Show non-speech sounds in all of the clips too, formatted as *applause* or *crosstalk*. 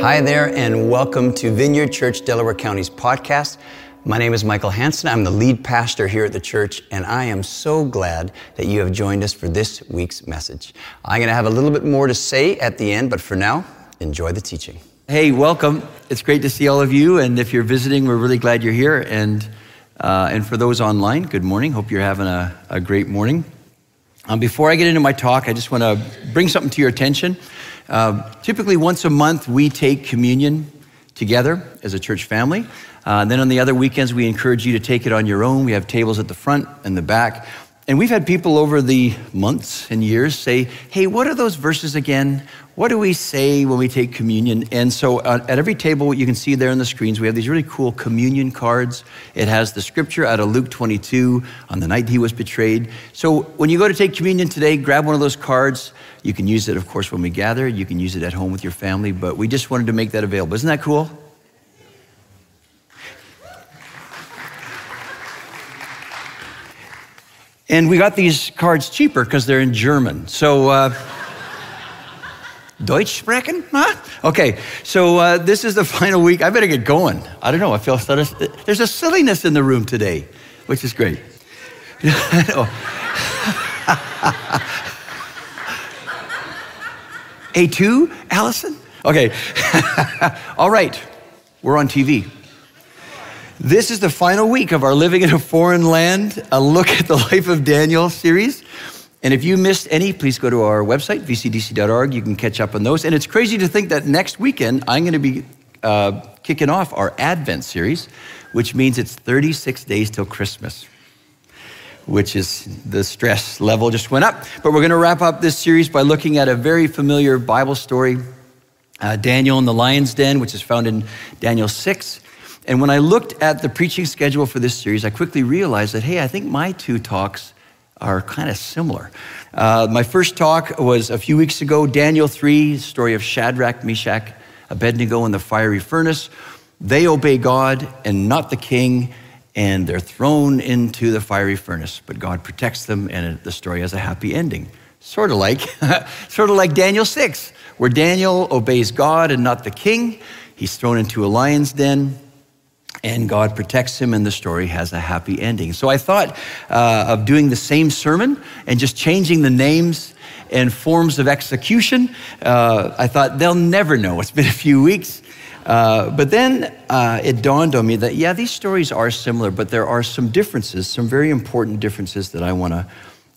Hi there, and welcome to Vineyard Church Delaware County's podcast. My name is Michael Hanson. I'm the lead pastor here at the church, and I am so glad that you have joined us for this week's message. I'm going to have a little bit more to say at the end, but for now, enjoy the teaching. Hey, welcome. It's great to see all of you, and if you're visiting, we're really glad you're here. And uh, and for those online, good morning. Hope you're having a, a great morning. Um, before I get into my talk, I just want to bring something to your attention. Uh, typically, once a month, we take communion together as a church family. Uh, and then on the other weekends, we encourage you to take it on your own. We have tables at the front and the back. And we've had people over the months and years say, hey, what are those verses again? What do we say when we take communion? And so uh, at every table, you can see there on the screens, we have these really cool communion cards. It has the scripture out of Luke 22 on the night he was betrayed. So when you go to take communion today, grab one of those cards. You can use it, of course, when we gather. You can use it at home with your family, but we just wanted to make that available. Isn't that cool? And we got these cards cheaper because they're in German. So, uh, Deutsch sprechen? Huh? Okay, so uh, this is the *laughs* final week. I better get going. I don't know. I feel there's a silliness in the room today, which is great. *laughs* A2, Allison? Okay. *laughs* All right, we're on TV. This is the final week of our Living in a Foreign Land, a look at the life of Daniel series. And if you missed any, please go to our website, vcdc.org. You can catch up on those. And it's crazy to think that next weekend I'm going to be uh, kicking off our Advent series, which means it's 36 days till Christmas, which is the stress level just went up. But we're going to wrap up this series by looking at a very familiar Bible story, uh, Daniel in the lion's den, which is found in Daniel 6. And when I looked at the preaching schedule for this series, I quickly realized that, hey, I think my two talks are kind of similar. Uh, my first talk was a few weeks ago, Daniel 3, story of Shadrach, Meshach, Abednego in the fiery furnace. They obey God and not the king, and they're thrown into the fiery furnace. But God protects them, and the story has a happy ending. Sort of like, *laughs* sort of like Daniel 6, where Daniel obeys God and not the king. He's thrown into a lion's den and God protects him, and the story has a happy ending. So I thought uh, of doing the same sermon and just changing the names and forms of execution. Uh, I thought they'll never know. It's been a few weeks. Uh, but then uh, it dawned on me that, yeah, these stories are similar, but there are some differences, some very important differences that I want to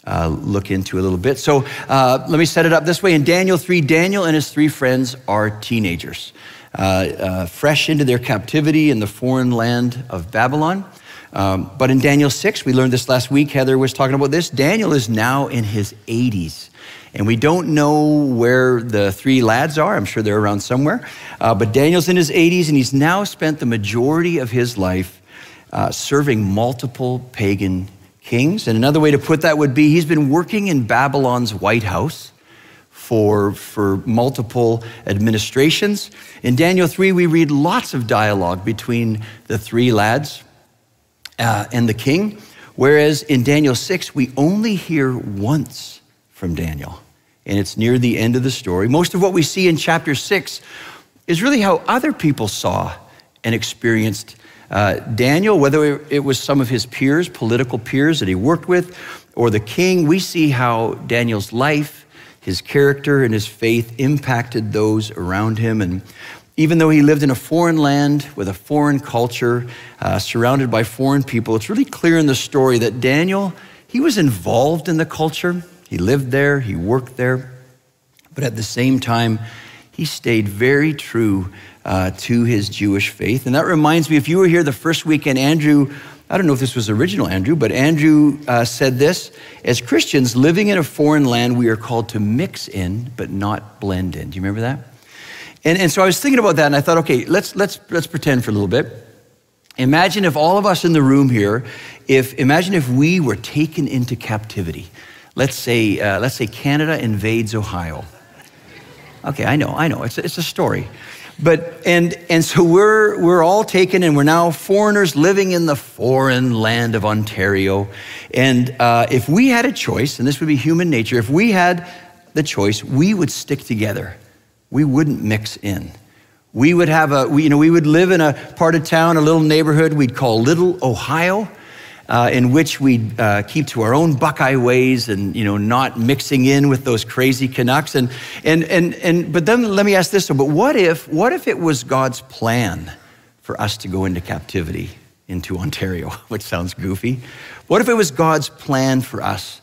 uh, look into a little bit. So uh, let me set it up this way. In Daniel 3, Daniel and his three friends are teenagers uh, uh, fresh into their captivity in the foreign land of Babylon. Um, but in Daniel 6, we learned this last week, Heather was talking about this. Daniel is now in his 80s. And we don't know where the three lads are. I'm sure they're around somewhere. Uh, but Daniel's in his 80s, and he's now spent the majority of his life uh, serving multiple pagan kings. And another way to put that would be he's been working in Babylon's White House for, for multiple administrations. In Daniel 3, we read lots of dialogue between the three lads uh, and the king, whereas in Daniel 6, we only hear once from Daniel. And it's near the end of the story. Most of what we see in chapter 6 is really how other people saw and experienced uh, Daniel, whether it was some of his peers, political peers that he worked with, or the king, we see how Daniel's life his character and his faith impacted those around him. And even though he lived in a foreign land with a foreign culture, uh, surrounded by foreign people, it's really clear in the story that Daniel, he was involved in the culture. He lived there, he worked there, but at the same time, he stayed very true uh, to his Jewish faith. And that reminds me, if you were here the first weekend, Andrew I don't know if this was original Andrew, but Andrew uh, said this As Christians living in a foreign land, we are called to mix in, but not blend in. Do you remember that? And, and so I was thinking about that, and I thought, okay, let's, let's, let's pretend for a little bit. Imagine if all of us in the room here, if imagine if we were taken into captivity. Let's say, uh, let's say Canada invades Ohio. Okay, I know, I know, it's, it's a story. But, and, and so we're, we're all taken and we're now foreigners living in the foreign land of Ontario. And uh, if we had a choice, and this would be human nature, if we had the choice, we would stick together. We wouldn't mix in. We would have a, we, you know, we would live in a part of town, a little neighborhood we'd call Little Ohio, uh, in which we'd uh, keep to our own Buckeye ways and, you know, not mixing in with those crazy Canucks. And, and, and, and, but then let me ask this, but what if, what if it was God's plan for us to go into captivity into Ontario, *laughs* which sounds goofy? What if it was God's plan for us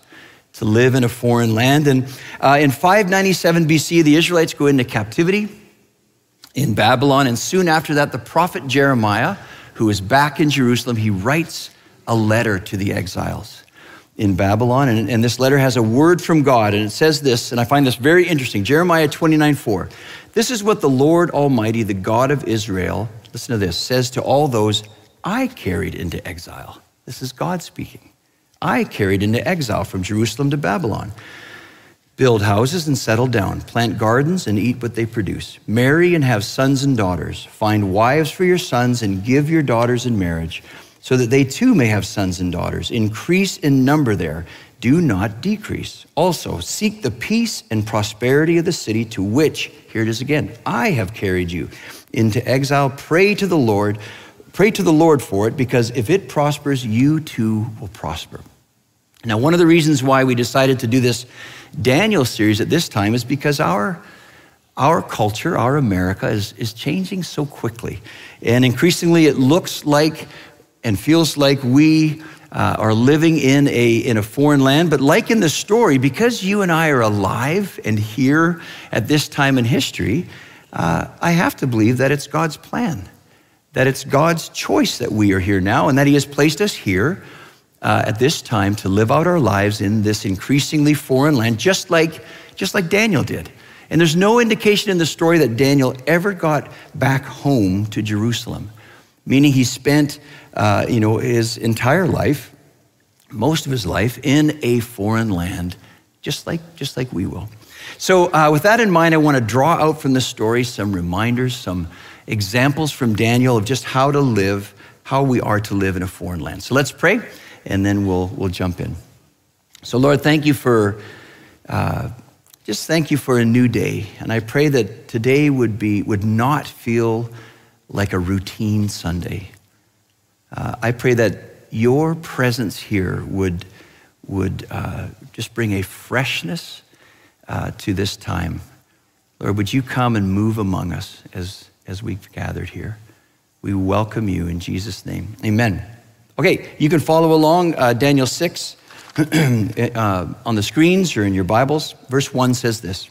to live in a foreign land? And uh, in 597 BC, the Israelites go into captivity in Babylon. And soon after that, the prophet Jeremiah, who is back in Jerusalem, he writes a letter to the exiles in Babylon. And, and, this letter has a word from God. And it says this, and I find this very interesting Jeremiah 29 4. This is what the Lord Almighty, the God of Israel, listen to this, says to all those I carried into exile. This is God speaking. I carried into exile from Jerusalem to Babylon build houses and settle down, plant gardens and eat what they produce, marry and have sons and daughters, find wives for your sons and give your daughters in marriage, so that they too may have sons and daughters. Increase in number there, do not decrease. Also, seek the peace and prosperity of the city to which, here it is again, I have carried you into exile. Pray to the Lord, pray to the Lord for it, because if it prospers, you too will prosper. Now, one of the reasons why we decided to do this Daniel series at this time is because our, our culture, our America, is, is changing so quickly. And increasingly, it looks like and feels like we uh, are living in a, in a foreign land. But like in the story, because you and I are alive and here at this time in history, uh, I have to believe that it's God's plan, that it's God's choice that we are here now, and that He has placed us here uh, at this time to live out our lives in this increasingly foreign land, just like, just like Daniel did. And there's no indication in the story that Daniel ever got back home to Jerusalem, meaning he spent uh, you know, his entire life, most of his life, in a foreign land, just like, just like we will. So, uh, with that in mind, I want to draw out from this story some reminders, some examples from Daniel of just how to live, how we are to live in a foreign land. So, let's pray and then we'll, we'll jump in. So, Lord, thank you for, uh, just thank you for a new day. And I pray that today would, be, would not feel like a routine Sunday. Uh, I pray that your presence here would, would uh, just bring a freshness uh, to this time. Lord, would you come and move among us as, as we've gathered here? We welcome you in Jesus' name. Amen. Okay, you can follow along uh, Daniel 6 *clears throat* uh, on the screens or in your Bibles. Verse 1 says this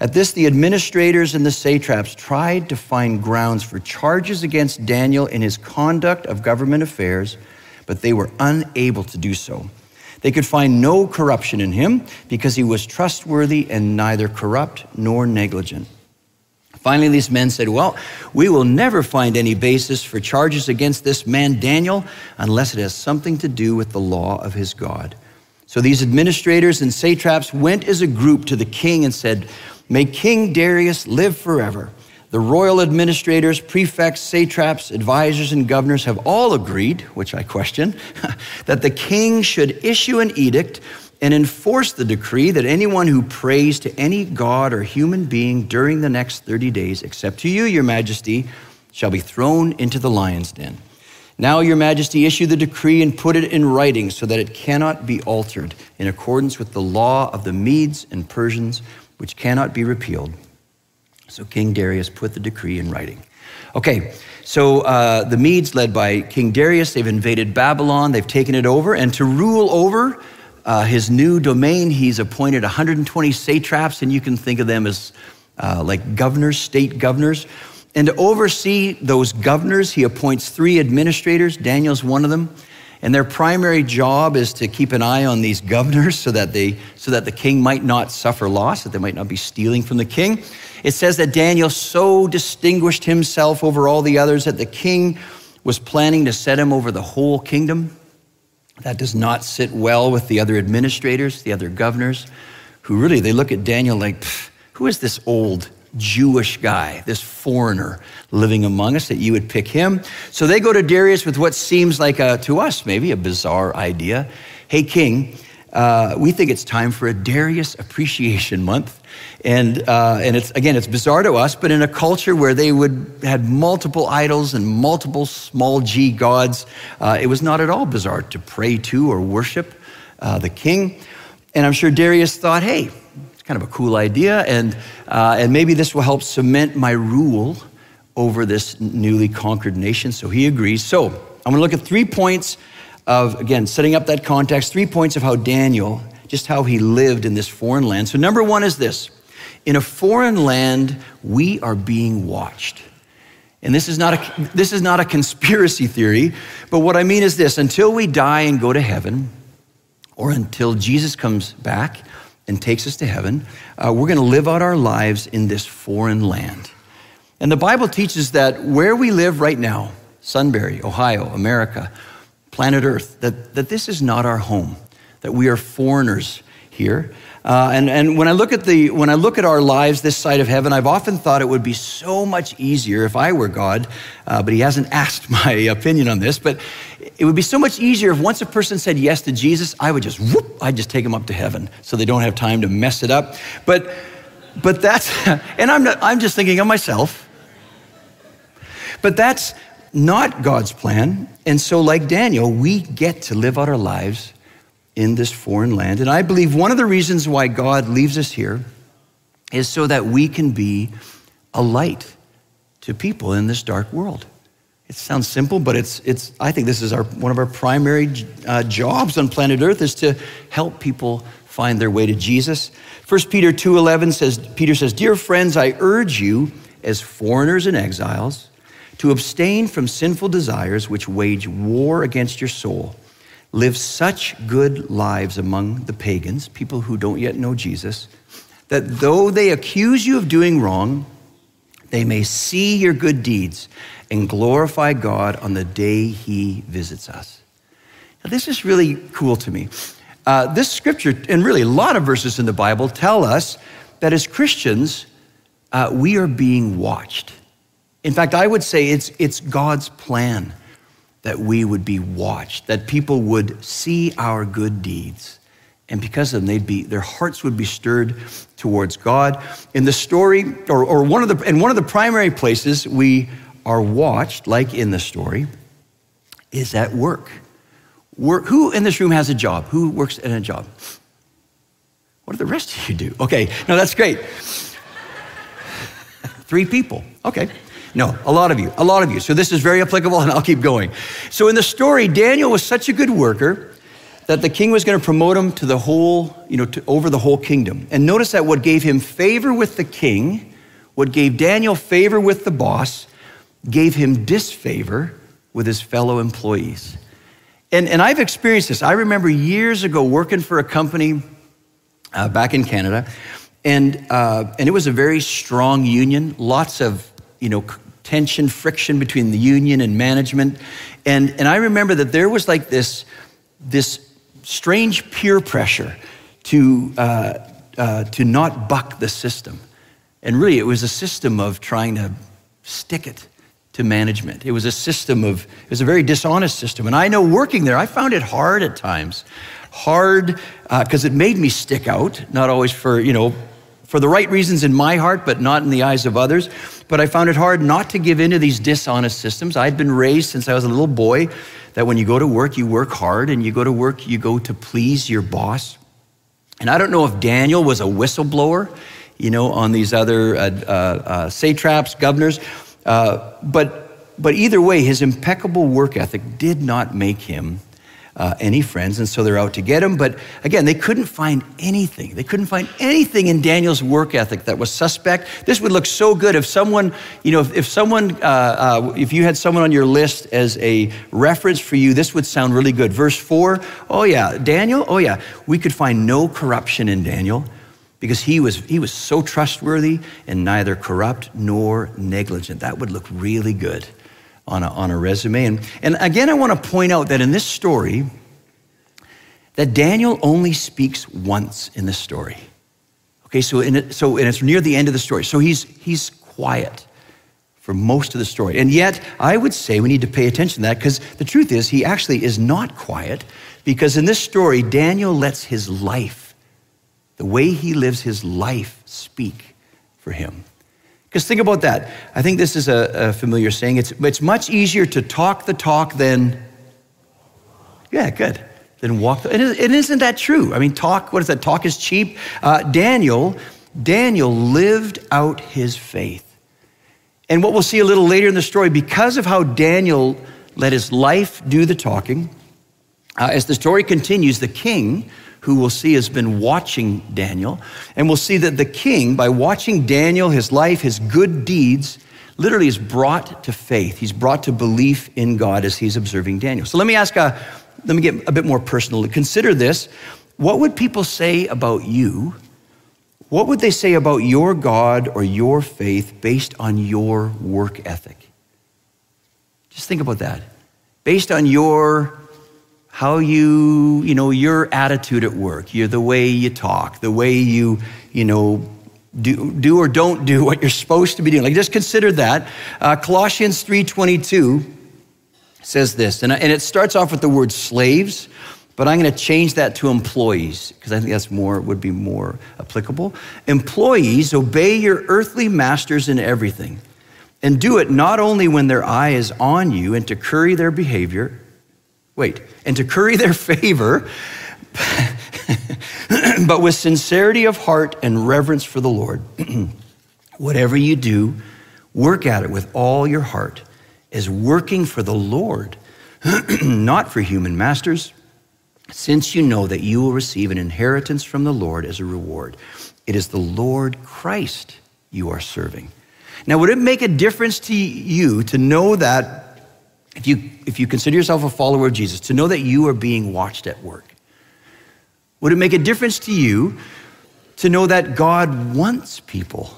At this, the administrators and the satraps tried to find grounds for charges against Daniel in his conduct of government affairs, but they were unable to do so. They could find no corruption in him because he was trustworthy and neither corrupt nor negligent. Finally, these men said, Well, we will never find any basis for charges against this man Daniel unless it has something to do with the law of his God. So these administrators and satraps went as a group to the king and said, May King Darius live forever. The royal administrators, prefects, satraps, advisors, and governors have all agreed, which I question, *laughs* that the king should issue an edict and enforce the decree that anyone who prays to any god or human being during the next 30 days, except to you, your majesty, shall be thrown into the lion's den. Now, Your Majesty, issue the decree and put it in writing so that it cannot be altered in accordance with the law of the Medes and Persians, which cannot be repealed. So King Darius put the decree in writing. Okay, so uh, the Medes, led by King Darius, they've invaded Babylon, they've taken it over, and to rule over uh, his new domain, he's appointed 120 satraps, and you can think of them as uh, like governors, state governors and to oversee those governors, he appoints three administrators. Daniel's one of them. And their primary job is to keep an eye on these governors so that, they, so that the king might not suffer loss, that they might not be stealing from the king. It says that Daniel so distinguished himself over all the others that the king was planning to set him over the whole kingdom. That does not sit well with the other administrators, the other governors, who really they look at Daniel like, who is this old Jewish guy, this foreigner living among us that you would pick him? So they go to Darius with what seems like a, to us maybe a bizarre idea. Hey, king, uh, we think it's time for a Darius Appreciation Month. And, uh, and it's, again, it's bizarre to us, but in a culture where they would had multiple idols and multiple small g gods, uh, it was not at all bizarre to pray to or worship uh, the king. And I'm sure Darius thought, hey, kind of a cool idea, and, uh, and maybe this will help cement my rule over this newly conquered nation. So he agrees. So I'm going to look at three points of, again, setting up that context, three points of how Daniel, just how he lived in this foreign land. So, number one is this in a foreign land, we are being watched. And this is not a, this is not a conspiracy theory, but what I mean is this until we die and go to heaven, or until Jesus comes back and takes us to heaven, uh, we're going to live out our lives in this foreign land. And the Bible teaches that where we live right now, Sunbury, Ohio, America, planet Earth, that, that this is not our home, that we are foreigners here. Uh, and, and when I look at the when I look at our lives this side of heaven, I've often thought it would be so much easier if I were God, uh, but He hasn't *laughs* asked my opinion on this. But it would be so much easier if once a person said yes to Jesus, I would just whoop, I'd just take them up to heaven, so they don't have time to mess it up. But but that's *laughs* and I'm not, I'm just thinking of myself. But that's not God's plan. And so, like Daniel, we get to live out our lives in this foreign land. And I believe one of the reasons why God leaves us here is so that we can be a light to people in this dark world. It sounds simple, but it's, it's, I think this is our, one of our primary uh, jobs on planet Earth is to help people find their way to Jesus. 1 Peter 2.11 says, Peter says, Dear friends, I urge you as foreigners and exiles to abstain from sinful desires which wage war against your soul. Live such good lives among the pagans, people who don't yet know Jesus, that though they accuse you of doing wrong, they may see your good deeds and glorify God on the day he visits us. Now, this is really cool to me. Uh, this scripture, and really a lot of verses in the Bible, tell us that as Christians, uh, we are being watched. In fact, I would say it's, it's God's plan that we would be watched, that people would see our good deeds. And because of them, they'd be, their hearts would be stirred towards God. In the story, or, or one of the, in one of the primary places we are watched, like in the story, is at work. Work. Who in this room has a job? Who works in a job? What do the rest of you do? Okay, no, that's great. *laughs* Three people. Okay. No, a lot of you, a lot of you. So this is very applicable, *laughs* and I'll keep going. So in the story, Daniel was such a good worker that the king was going to promote him to the whole, you know, to, over the whole kingdom. And notice that what gave him favor with the king, what gave Daniel favor with the boss, gave him disfavor with his fellow employees. And, and I've experienced this. I remember years ago working for a company uh, back in Canada, and, uh, and it was a very strong union, lots of you know, tension, friction between the union and management. And, and I remember that there was like this, this strange peer pressure to, uh, uh, to not buck the system. And really, it was a system of trying to stick it to management. It was a system of, it was a very dishonest system. And I know working there, I found it hard at times. Hard because uh, it made me stick out, not always for, you know, for the right reasons in my heart, but not in the eyes of others. But I found it hard not to give in to these dishonest systems. I'd been raised since I was a little boy that when you go to work, you work hard, and you go to work, you go to please your boss. And I don't know if Daniel was a whistleblower, you know, on these other uh, uh, uh, satraps, governors, uh, but, but either way, his impeccable work ethic did not make him uh, any friends, and so they're out to get him. But again, they couldn't find anything. They couldn't find anything in Daniel's work ethic that was suspect. This would look so good if someone, you know, if, if someone, uh, uh, if you had someone on your list as a reference for you, this would sound really good. Verse four, oh yeah, Daniel, oh yeah, we could find no corruption in Daniel because he was, he was so trustworthy and neither corrupt nor negligent. That would look really good on a, on a resume. And, and again, I want to point out that in this story, that Daniel only speaks once in the story. Okay, so, in so and it's near the end of the story. So he's, he's quiet for most of the story. And yet, I would say we need to pay attention to that because the truth is, he actually is not quiet because in this story, Daniel lets his life, the way he lives his life, speak for him. Because think about that. I think this is a, a, familiar saying. It's, it's much easier to talk the talk than, yeah, good, than walk the, and, it isn't that true. I mean, talk, what is that? Talk is cheap. Uh, Daniel, Daniel lived out his faith. And what we'll see a little later in the story, because of how Daniel let his life do the talking, uh, as the story continues, the king, who we'll see has been watching Daniel. And we'll see that the king, by watching Daniel, his life, his good deeds, literally is brought to faith. He's brought to belief in God as he's observing Daniel. So let me ask, a, let me get a bit more personal. Consider this. What would people say about you? What would they say about your God or your faith based on your work ethic? Just think about that. Based on your how you, you know, your attitude at work, you're the way you talk, the way you, you know, do, do or don't do what you're supposed to be doing. Like just consider that. Uh, Colossians 3.22 says this, and, and it starts off with the word slaves, but I'm going to change that to employees because I think that's more would be more applicable. Employees, obey your earthly masters in everything, and do it not only when their eye is on you and to curry their behavior, Wait, and to curry their favor, *laughs* but with sincerity of heart and reverence for the Lord. *clears throat* Whatever you do, work at it with all your heart, as working for the Lord, *clears throat* not for human masters, since you know that you will receive an inheritance from the Lord as a reward. It is the Lord Christ you are serving. Now, would it make a difference to you to know that if you, if you consider yourself a follower of Jesus, to know that you are being watched at work? Would it make a difference to you to know that God wants people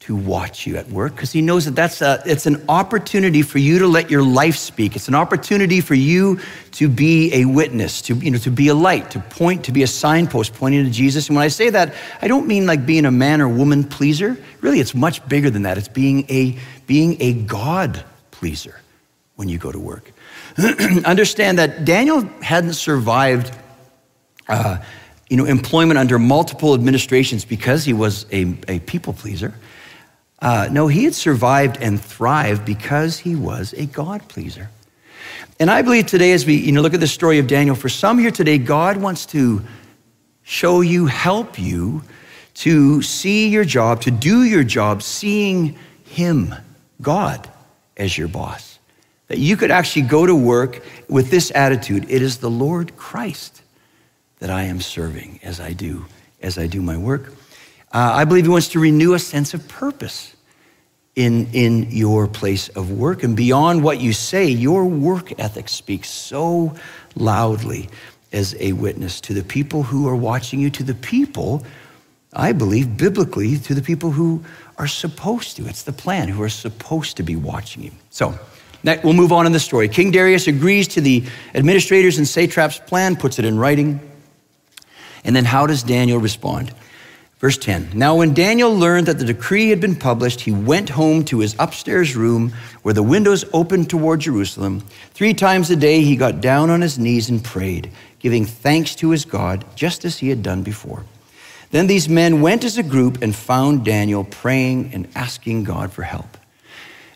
to watch you at work? Because He knows that that's a, it's an opportunity for you to let your life speak. It's an opportunity for you to be a witness, to, you know, to be a light, to point, to be a signpost pointing to Jesus. And when I say that, I don't mean like being a man or woman pleaser. Really, it's much bigger than that. It's being a, being a God pleaser when you go to work. *clears throat* Understand that Daniel hadn't survived uh, you know, employment under multiple administrations because he was a, a people pleaser. Uh, no, he had survived and thrived because he was a God pleaser. And I believe today, as we you know, look at the story of Daniel, for some here today, God wants to show you, help you to see your job, to do your job, seeing Him, God, as your boss. That you could actually go to work with this attitude it is the Lord Christ that I am serving as I do, as I do my work. Uh, I believe He wants to renew a sense of purpose in, in your place of work. And beyond what you say, your work ethic speaks so loudly as a witness to the people who are watching you, to the people, I believe, biblically, to the people who are supposed to. It's the plan, who are supposed to be watching you. So, now, we'll move on in the story. King Darius agrees to the administrators and satraps' plan, puts it in writing. And then how does Daniel respond? Verse 10 Now, when Daniel learned that the decree had been published, he went home to his upstairs room where the windows opened toward Jerusalem. Three times a day he got down on his knees and prayed, giving thanks to his God, just as he had done before. Then these men went as a group and found Daniel praying and asking God for help.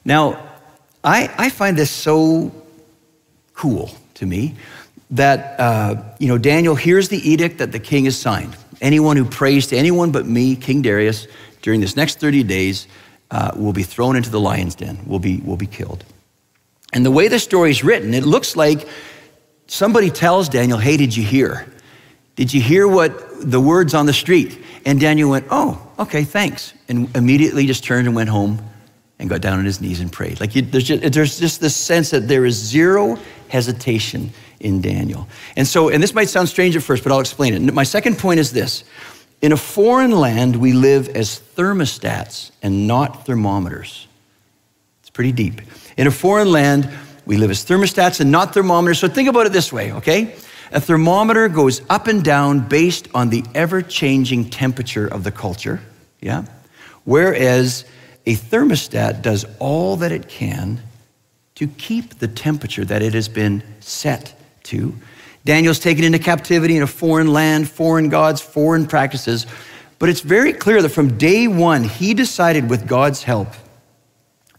Now, I, I find this so cool to me that, uh, you know, Daniel hears the edict that the king has signed. Anyone who prays to anyone but me, King Darius, during this next 30 days uh, will be thrown into the lion's den, will be, will be killed. And the way the story is written, it looks like somebody tells Daniel, Hey, did you hear? Did you hear what the words on the street? And Daniel went, Oh, okay, thanks. And immediately just turned and went home and got down on his knees and prayed. Like you, there's, just, there's just this sense that there is zero hesitation in Daniel. And so, and this might sound strange at first, but I'll explain it. My second point is this in a foreign land, we live as thermostats and not thermometers. It's pretty deep. In a foreign land, we live as thermostats and not thermometers. So think about it this way, okay? A thermometer goes up and down based on the ever changing temperature of the culture, yeah? Whereas a thermostat does all that it can to keep the temperature that it has been set to. Daniel's taken into captivity in a foreign land, foreign gods, foreign practices. But it's very clear that from day one, he decided with God's help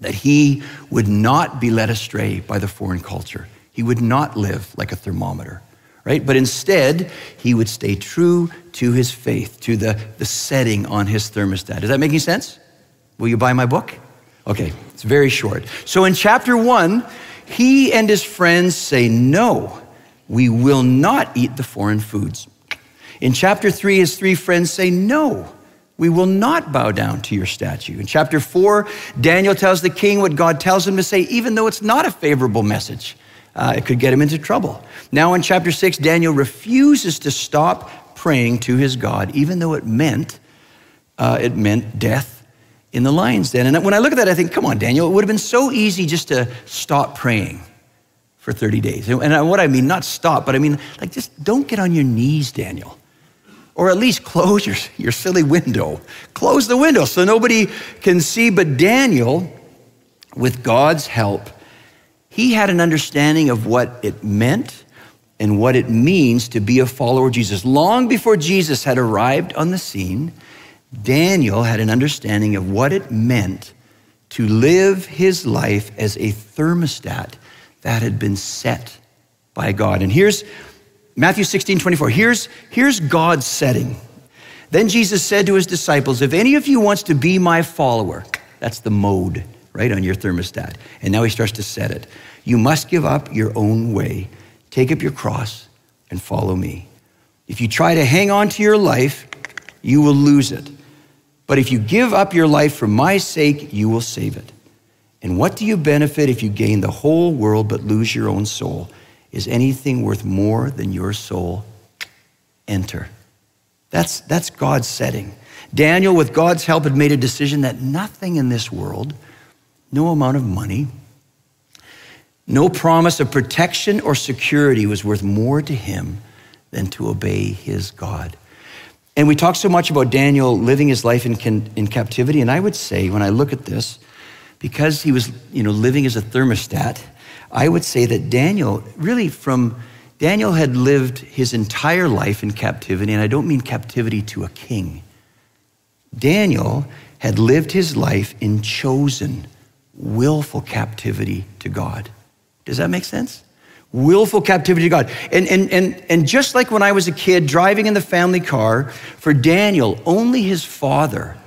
that he would not be led astray by the foreign culture. He would not live like a thermometer right? But instead, he would stay true to his faith, to the, the setting on his thermostat. Is that making sense? Will you buy my book? Okay, it's very short. So in chapter one, he and his friends say, No, we will not eat the foreign foods. In chapter three, his three friends say, No, we will not bow down to your statue. In chapter four, Daniel tells the king what God tells him to say, even though it's not a favorable message. Uh, it could get him into trouble. Now, in chapter 6, Daniel refuses to stop praying to his God, even though it meant, uh, it meant death in the lion's den. And when I look at that, I think, come on, Daniel, it would have been so easy just to stop praying for 30 days. And what I mean, not stop, but I mean, like, just don't get on your knees, Daniel. Or at least close your, your silly window. Close the window so nobody can see. But Daniel, with God's help, he had an understanding of what it meant and what it means to be a follower of Jesus. Long before Jesus had arrived on the scene, Daniel had an understanding of what it meant to live his life as a thermostat that had been set by God. And here's Matthew 16, 24. Here's, here's God's setting. Then Jesus said to his disciples, If any of you wants to be my follower, that's the mode right on your thermostat. And now he starts to set it. You must give up your own way, take up your cross, and follow me. If you try to hang on to your life, you will lose it. But if you give up your life for my sake, you will save it. And what do you benefit if you gain the whole world but lose your own soul? Is anything worth more than your soul? Enter. That's, that's God's setting. Daniel, with God's help, had made a decision that nothing in this world no amount of money, no promise of protection or security was worth more to him than to obey his God. And we talk so much about Daniel living his life in, in captivity, and I would say, when I look at this, because he was you know, living as a thermostat, I would say that Daniel, really from Daniel had lived his entire life in captivity, and I don't mean captivity to a king. Daniel had lived his life in chosen willful captivity to God. Does that make sense? Willful captivity to God. And, and, and, and just like when I was a kid driving in the family car, for Daniel, only his father,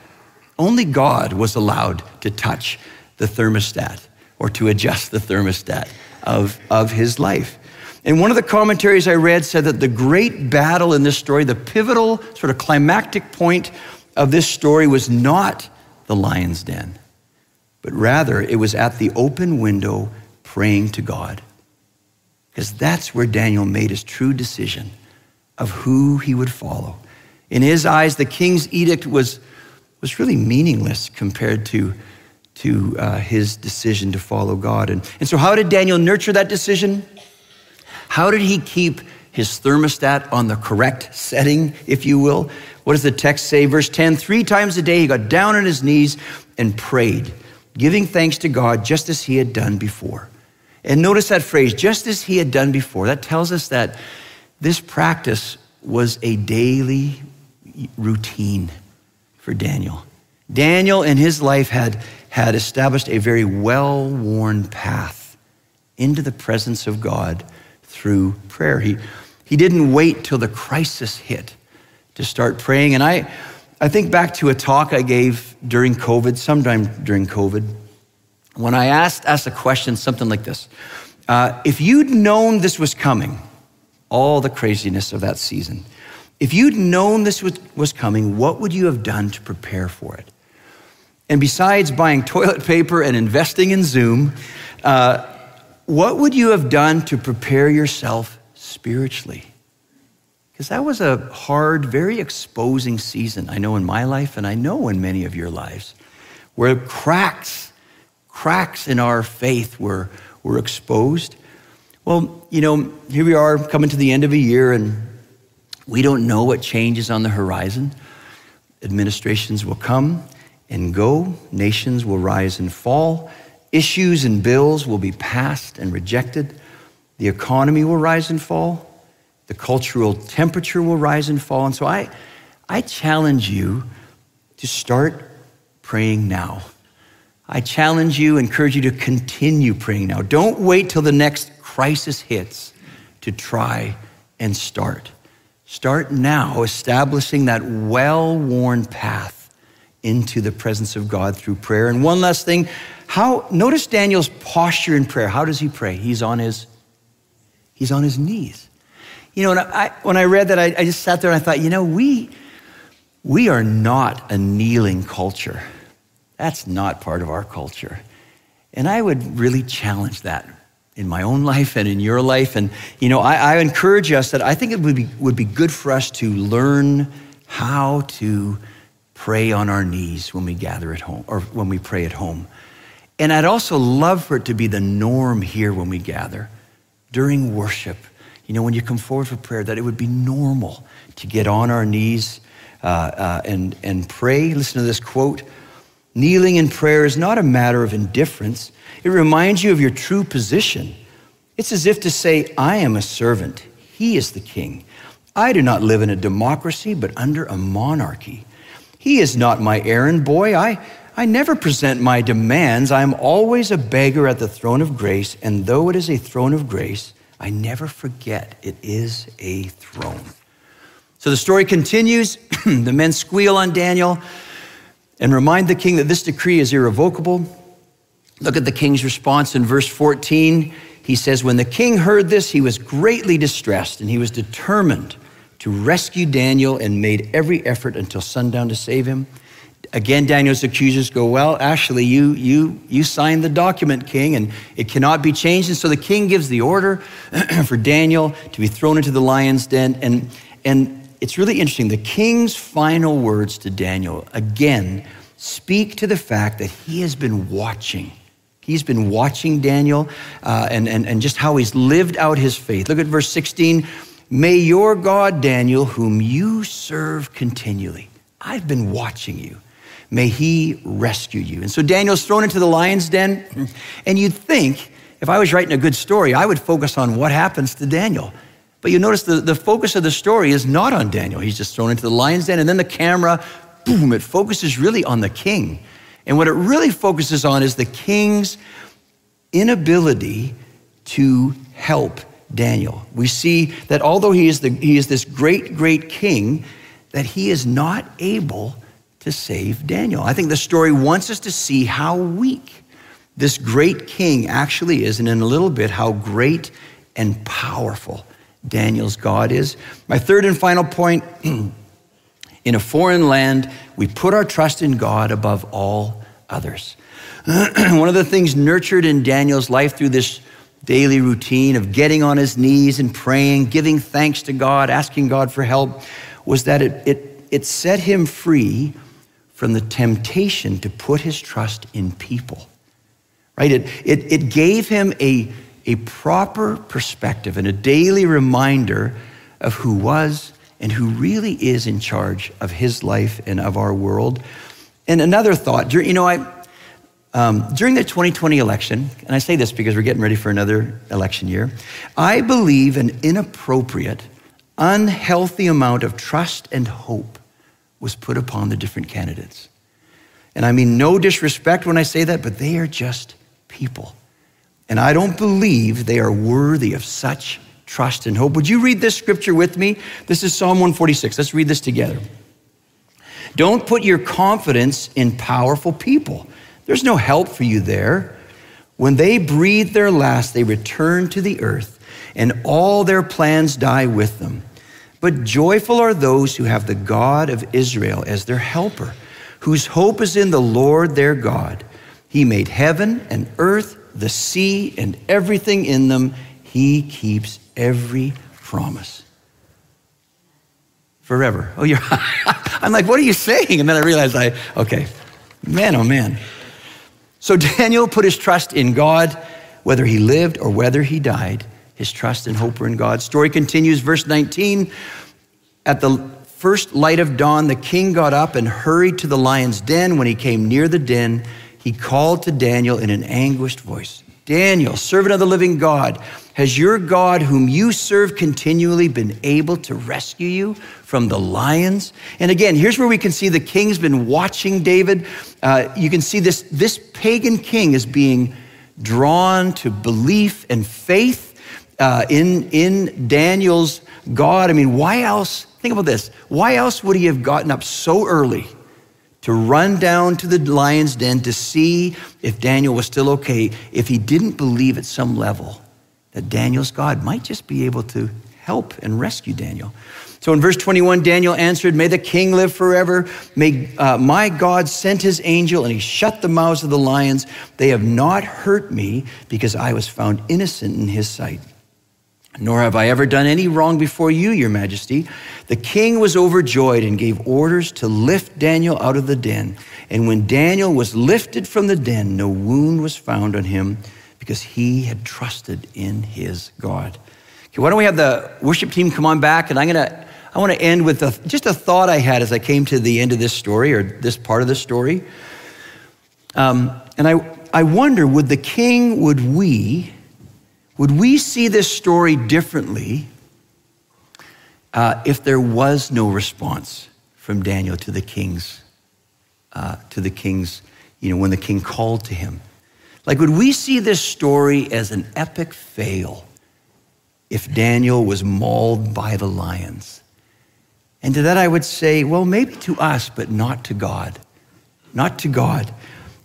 only God was allowed to touch the thermostat or to adjust the thermostat of, of his life. And one of the commentaries I read said that the great battle in this story, the pivotal sort of climactic point of this story was not the lion's den but rather it was at the open window praying to God. Because that's where Daniel made his true decision of who he would follow. In his eyes, the king's edict was, was really meaningless compared to, to uh, his decision to follow God. And, and so, how did Daniel nurture that decision? How did he keep his thermostat on the correct setting, if you will? What does the text say? Verse 10 Three times a day he got down on his knees and prayed giving thanks to God just as he had done before. And notice that phrase, just as he had done before. That tells us that this practice was a daily routine for Daniel. Daniel in his life had, had established a very well worn path into the presence of God through prayer. He, he didn't wait till the crisis hit to start praying. And I, I think back to a talk I gave during COVID, sometime during COVID, when I asked, asked a question, something like this uh, If you'd known this was coming, all the craziness of that season, if you'd known this was, was coming, what would you have done to prepare for it? And besides buying toilet paper and investing in Zoom, uh, what would you have done to prepare yourself spiritually? Because that was a hard, very exposing season, I know in my life, and I know in many of your lives, where cracks, cracks in our faith were, were exposed. Well, you know, here we are coming to the end of a year, and we don't know what changes on the horizon. Administrations will come and go, nations will rise and fall, issues and bills will be passed and rejected, the economy will rise and fall, the cultural temperature will rise and fall. And so I, I challenge you to start praying now. I challenge you, encourage you to continue praying now. Don't wait till the next crisis hits to try and start. Start now establishing that well worn path into the presence of God through prayer. And one last thing, how notice Daniel's posture in prayer. How does he pray? He's on his he's on his knees. You know, when I, when I read that, I, I just sat there and I thought, you know, we we are not a kneeling culture. That's not part of our culture. And I would really challenge that in my own life and in your life. And, you know, I, I, encourage us that I think it would be, would be good for us to learn how to pray on our knees when we gather at home or when we pray at home. And I'd also love for it to be the norm here when we gather during worship. You know, when you come forward for prayer, that it would be normal to get on our knees uh, uh, and, and pray. Listen to this quote Kneeling in prayer is not a matter of indifference, it reminds you of your true position. It's as if to say, I am a servant, he is the king. I do not live in a democracy, but under a monarchy. He is not my errand boy. I, I never present my demands. I am always a beggar at the throne of grace, and though it is a throne of grace, I never forget it is a throne. So the story continues. *clears throat* the men squeal on Daniel and remind the king that this decree is irrevocable. Look at the king's response in verse 14. He says, When the king heard this, he was greatly distressed and he was determined to rescue Daniel and made every effort until sundown to save him. Again, Daniel's accusers go, Well, actually, you, you, you signed the document, king, and it cannot be changed. And so the king gives the order *clears throat* for Daniel to be thrown into the lion's den. And, and it's really interesting. The king's final words to Daniel, again, speak to the fact that he has been watching. He's been watching Daniel uh, and, and, and just how he's lived out his faith. Look at verse 16. May your God, Daniel, whom you serve continually, I've been watching you. May he rescue you. And so Daniel's thrown into the lion's den. *laughs* And you'd think, if I was writing a good story, I would focus on what happens to Daniel. But you notice the, the focus of the story is not on Daniel. He's just thrown into the lion's den, and then the camera, boom, it focuses really on the king. And what it really focuses on is the king's inability to help Daniel. We see that although he is, the, he is this great, great king, that he is not able to save Daniel. I think the story wants us to see how weak this great king actually is, and in a little bit, how great and powerful Daniel's God is. My third and final point *clears throat* in a foreign land, we put our trust in God above all others. *clears throat* One of the things nurtured in Daniel's life through this daily routine of getting on his knees and praying, giving thanks to God, asking God for help, was that it, it, it set him free from the temptation to put his trust in people. Right? It, it, it gave him a a proper perspective and a daily reminder of who was and who really is in charge of his life and of our world. And another thought, you know, I, um, during the 2020 election, and I say this because we're getting ready for another election year, I believe an inappropriate, unhealthy amount of trust and hope was put upon the different candidates. And I mean no disrespect when I say that, but they are just people. And I don't believe they are worthy of such trust and hope. Would you read this scripture with me? This is Psalm 146. Let's read this together. Don't put your confidence in powerful people. There's no help for you there. When they breathe their last, they return to the earth, and all their plans die with them. But joyful are those who have the God of Israel as their helper, whose hope is in the Lord their God. He made heaven and earth the sea and everything in them, he keeps every promise. Forever. Oh, you're, *laughs* I'm like, what are you saying? And then I realized I, okay, man, oh man. So Daniel put his trust in God, whether he lived or whether he died. His trust and hope were in God. Story continues, verse 19. At the first light of dawn, the king got up and hurried to the lion's den. When he came near the den, he called to Daniel in an anguished voice Daniel, servant of the living God, has your God, whom you serve continually, been able to rescue you from the lions? And again, here's where we can see the king's been watching David. Uh, you can see this, this pagan king is being drawn to belief and faith uh, in, in Daniel's God. I mean, why else? Think about this. Why else would he have gotten up so early? To run down to the lion's den to see if Daniel was still okay, if he didn't believe at some level that Daniel's God might just be able to help and rescue Daniel. So in verse 21, Daniel answered, May the king live forever. May uh, my God sent his angel, and he shut the mouths of the lions. They have not hurt me because I was found innocent in his sight. Nor have I ever done any wrong before you, your majesty. The king was overjoyed and gave orders to lift Daniel out of the den. And when Daniel was lifted from the den, no wound was found on him because he had trusted in his God. Okay, why don't we have the worship team come on back? And I'm going to, I want to end with a, just a thought I had as I came to the end of this story or this part of the story. Um, and I, I wonder, would the king, would we, would we see this story differently uh, if there was no response from Daniel to the king's, uh, to the king's, you know, when the king called to him? Like, would we see this story as an epic fail if Daniel was mauled by the lions? And to that I would say, well, maybe to us, but not to God. Not to God.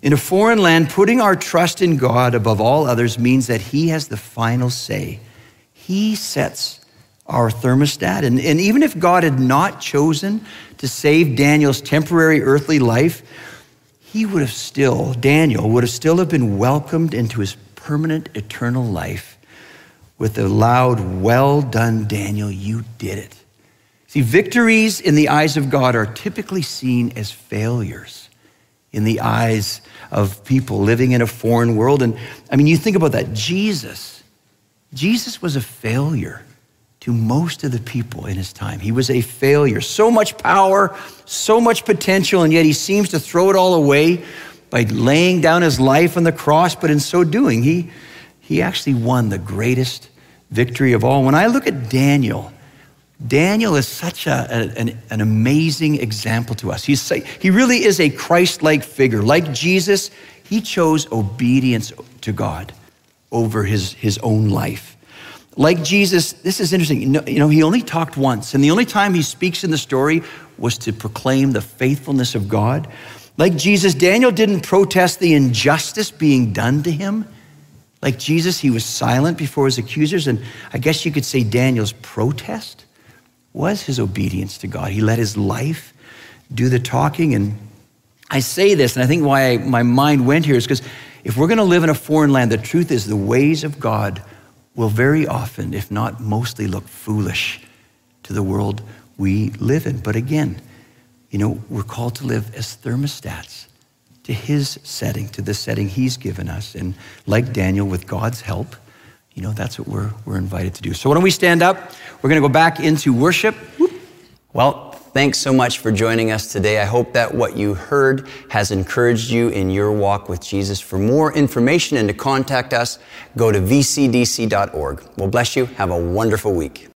In a foreign land, putting our trust in God above all others means that He has the final say. He sets our thermostat. And, and even if God had not chosen to save Daniel's temporary earthly life, he would have still, Daniel would have still have been welcomed into his permanent eternal life with the loud, well done, Daniel, you did it. See, victories in the eyes of God are typically seen as failures in the eyes of people living in a foreign world. And I mean, you think about that. Jesus, Jesus was a failure to most of the people in his time. He was a failure. So much power, so much potential, and yet he seems to throw it all away by laying down his life on the cross. But in so doing, he, he actually won the greatest victory of all. When I look at Daniel, Daniel is such a, an, an, amazing example to us. He's, he really is a Christ like figure. Like Jesus, he chose obedience to God over his, his own life. Like Jesus, this is interesting. You know, you know, he only talked once, and the only time he speaks in the story was to proclaim the faithfulness of God. Like Jesus, Daniel didn't protest the injustice being done to him. Like Jesus, he was silent before his accusers, and I guess you could say Daniel's protest was his obedience to God. He let his life do the talking. And I say this, and I think why I, my mind went here is because if we're going to live in a foreign land, the truth is the ways of God will very often, if not mostly, look foolish to the world we live in. But again, you know, we're called to live as thermostats to his setting, to the setting he's given us. And like Daniel, with God's help, you know, that's what we're, we're invited to do. So why don't we stand up? We're going to go back into worship. Well, thanks so much for joining us today. I hope that what you heard has encouraged you in your walk with Jesus. For more information and to contact us, go to vcdc.org. Well, bless you. Have a wonderful week.